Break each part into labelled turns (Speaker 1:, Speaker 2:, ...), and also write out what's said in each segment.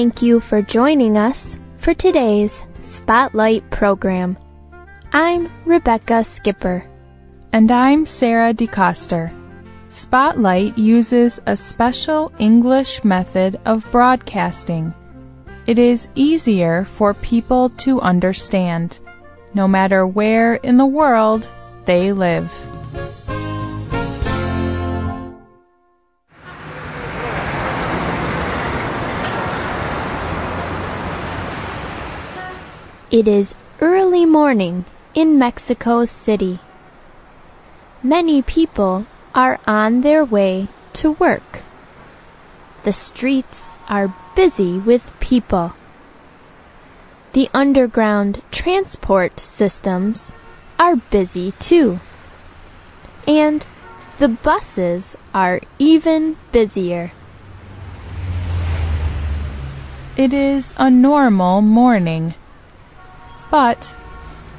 Speaker 1: Thank you for joining us for today's Spotlight program. I'm Rebecca Skipper.
Speaker 2: And I'm Sarah DeCoster. Spotlight uses a special English method of broadcasting. It is easier for people to understand, no matter where in the world they live.
Speaker 1: It is early morning in Mexico City. Many people are on their way to work. The streets are busy with people. The underground transport systems are busy too. And the buses are even busier.
Speaker 2: It is a normal morning. But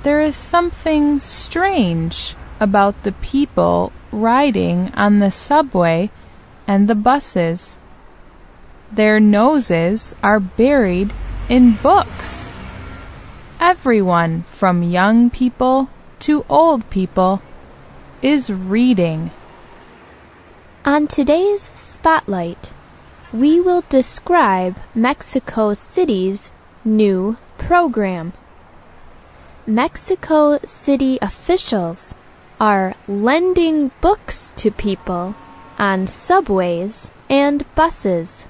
Speaker 2: there is something strange about the people riding on the subway and the buses. Their noses are buried in books. Everyone from young people to old people is reading.
Speaker 1: On today's Spotlight, we will describe Mexico City's new program. Mexico City officials are lending books to people on subways and buses.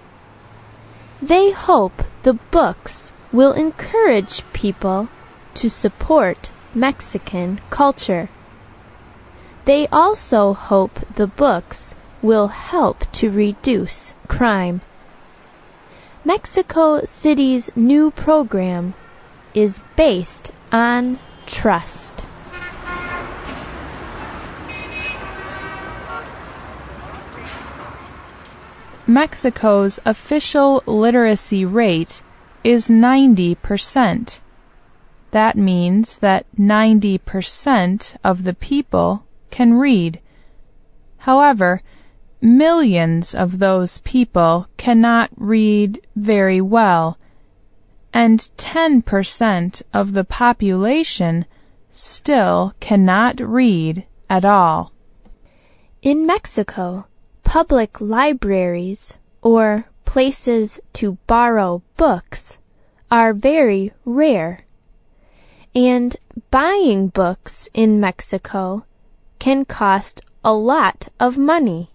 Speaker 1: They hope the books will encourage people to support Mexican culture. They also hope the books will help to reduce crime. Mexico City's new program is based on trust.
Speaker 2: Mexico's official literacy rate is 90%. That means that 90% of the people can read. However, millions of those people cannot read very well and 10% of the population still cannot read at all.
Speaker 1: In Mexico, public libraries, or places to borrow books, are very rare. And buying books in Mexico can cost a lot of money.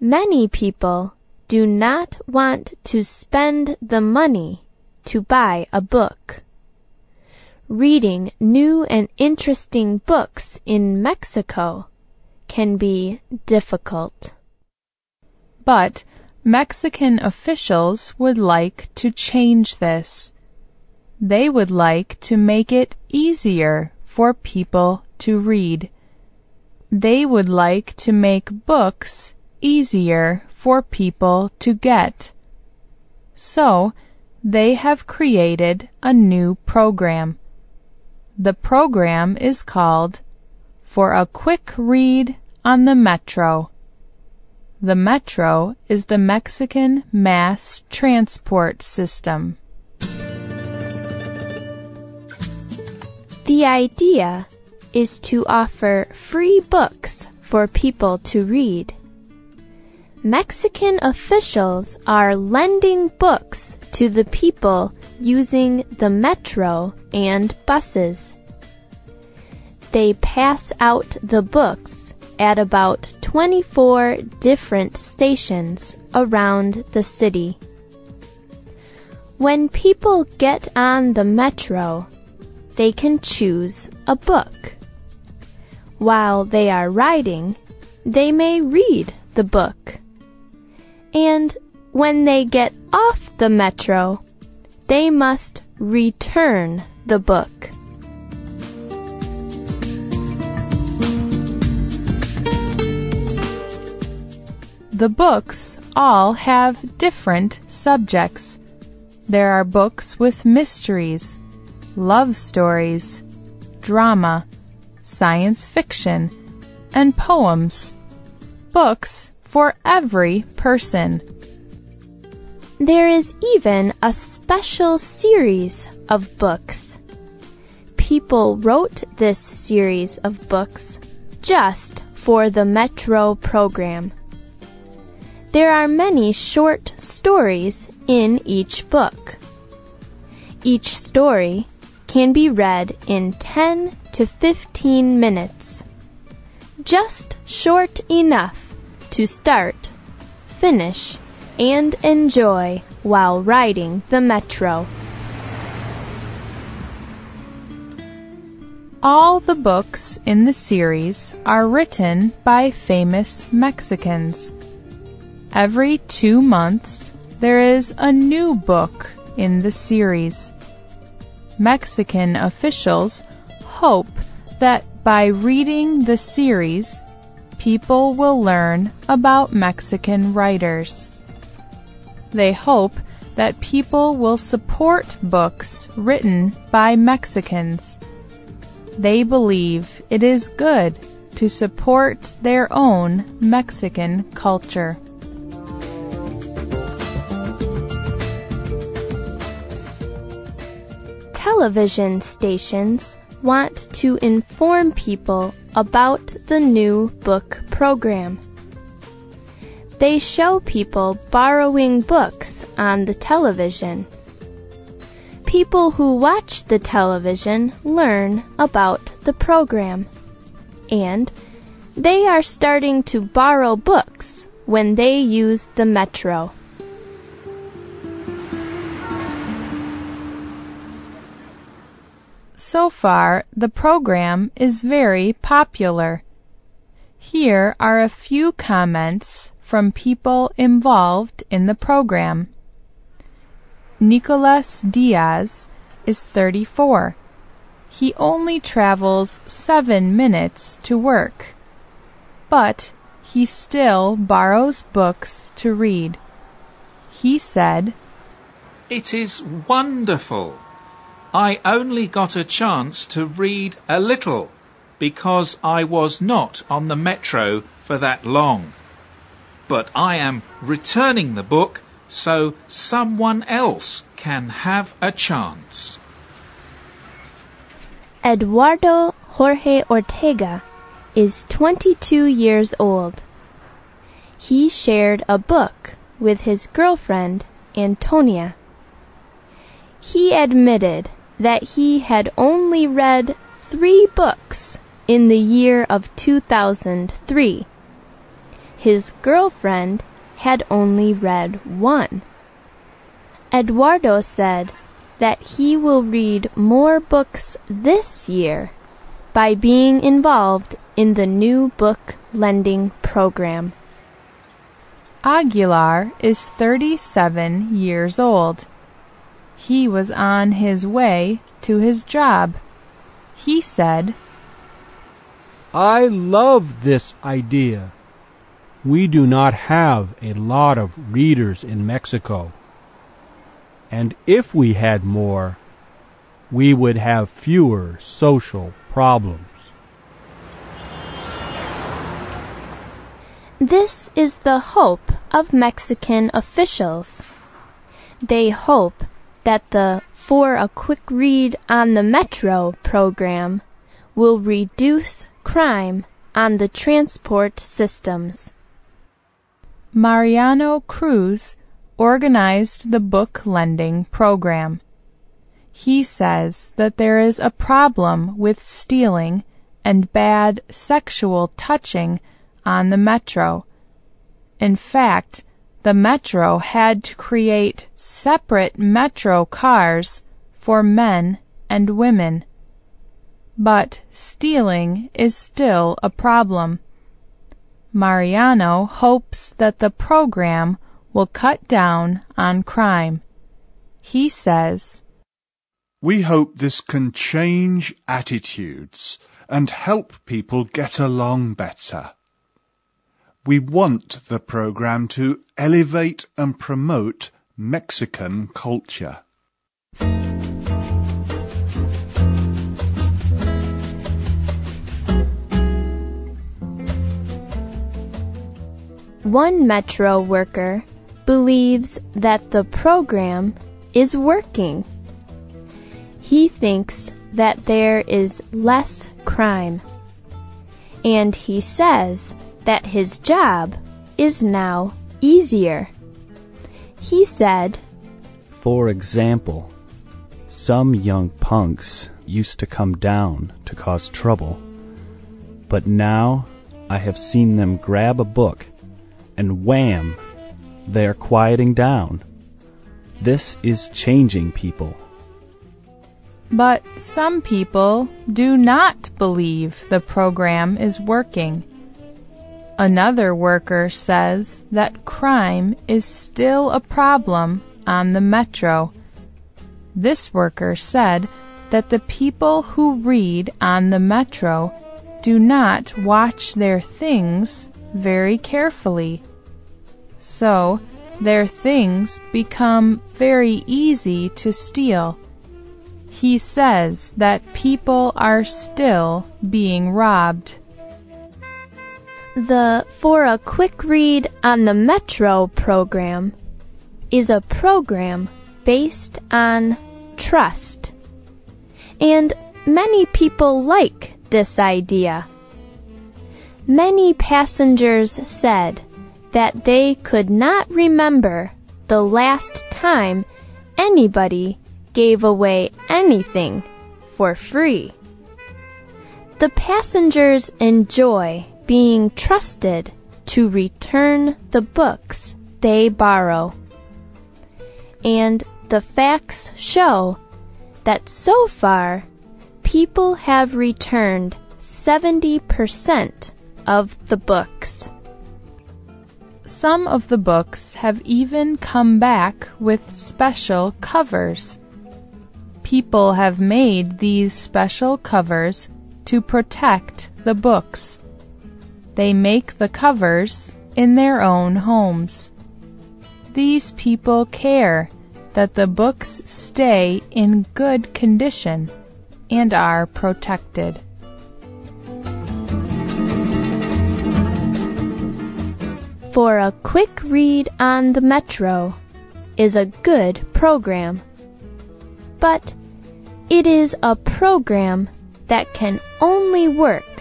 Speaker 1: Many people do not want to spend the money to buy a book. Reading new and interesting books in Mexico can be difficult.
Speaker 2: But Mexican officials would like to change this. They would like to make it easier for people to read. They would like to make books easier for people to get. So, they have created a new program. The program is called For a Quick Read on the Metro. The Metro is the Mexican mass transport system.
Speaker 1: The idea is to offer free books for people to read. Mexican officials are lending books to the people using the metro and buses. They pass out the books at about 24 different stations around the city. When people get on the metro, they can choose a book. While they are riding, they may read the book. And when they get off the metro, they must return the book.
Speaker 2: The books all have different subjects. There are books with mysteries, love stories, drama, science fiction, and poems. Books for every person.
Speaker 1: There is even a special series of books. People wrote this series of books just for the Metro program. There are many short stories in each book. Each story can be read in 10 to 15 minutes. Just short enough to start, finish, and enjoy while riding the metro.
Speaker 2: All the books in the series are written by famous Mexicans. Every two months, there is a new book in the series. Mexican officials hope that by reading the series, people will learn about Mexican writers. They hope that people will support books written by Mexicans. They believe it is good to support their own Mexican culture.
Speaker 1: Television stations want to inform people about the new book program. They show people borrowing books on the television. People who watch the television learn about the program. And they are starting to borrow books when they use the metro.
Speaker 2: So far, the program is very popular. Here are a few comments from people involved in the program. Nicolas Diaz is 34. He only travels seven minutes to work, but he still borrows books to read. He said,
Speaker 3: It is wonderful. I only got a chance to read a little because I was not on the metro for that long. But I am returning the book so someone else can have a chance.
Speaker 1: Eduardo Jorge Ortega is 22 years old. He shared a book with his girlfriend, Antonia. He admitted that he had only read three books in the year of 2003. His girlfriend had only read one. Eduardo said that he will read more books this year by being involved in the new book lending program.
Speaker 2: Aguilar is 37 years old. He was on his way to his job. He said,
Speaker 4: I love this idea. We do not have a lot of readers in Mexico. And if we had more, we would have fewer social problems.
Speaker 1: This is the hope of Mexican officials. They hope that the For a Quick Read on the Metro program will reduce crime on the transport systems.
Speaker 2: Mariano Cruz organized the book lending program. He says that there is a problem with stealing and bad sexual touching on the metro. In fact, the metro had to create separate metro cars for men and women. But stealing is still a problem. Mariano hopes that the program will cut down on crime. He says,
Speaker 5: We hope this can change attitudes and help people get along better. We want the program to elevate and promote Mexican culture.
Speaker 1: One metro worker believes that the program is working. He thinks that there is less crime. And he says that his job is now easier. He said,
Speaker 6: For example, some young punks used to come down to cause trouble, but now I have seen them grab a book and wham, they are quieting down. This is changing people.
Speaker 2: But some people do not believe the program is working. Another worker says that crime is still a problem on the metro. This worker said that the people who read on the metro do not watch their things very carefully. So, their things become very easy to steal. He says that people are still being robbed.
Speaker 1: The For a Quick Read on the Metro program is a program based on trust. And many people like this idea. Many passengers said that they could not remember the last time anybody gave away anything for free. The passengers enjoy being trusted to return the books they borrow. And the facts show that so far people have returned 70% of the books.
Speaker 2: Some of the books have even come back with special covers. People have made these special covers to protect the books. They make the covers in their own homes. These people care that the books stay in good condition and are protected.
Speaker 1: For a quick read on the Metro is a good program. But it is a program that can only work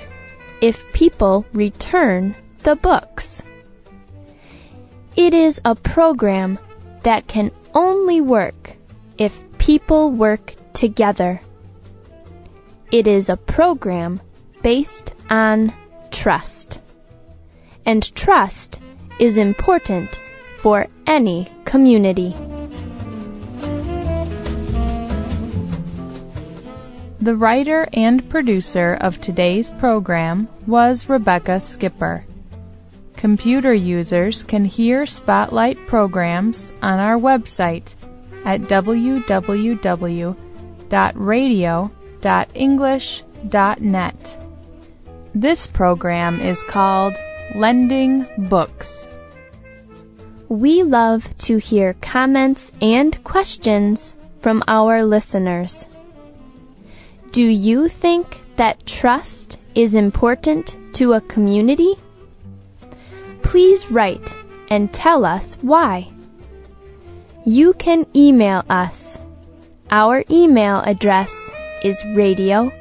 Speaker 1: if people return the books. It is a program that can only work if people work together. It is a program based on trust. And trust is important for any community.
Speaker 2: The writer and producer of today's program was Rebecca Skipper. Computer users can hear Spotlight programs on our website at www.radio.english.net. This program is called Lending Books.
Speaker 1: We love to hear comments and questions from our listeners. Do you think that trust is important to a community? Please write and tell us why. You can email us. Our email address is radio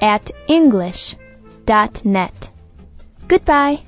Speaker 1: at english.net. Goodbye.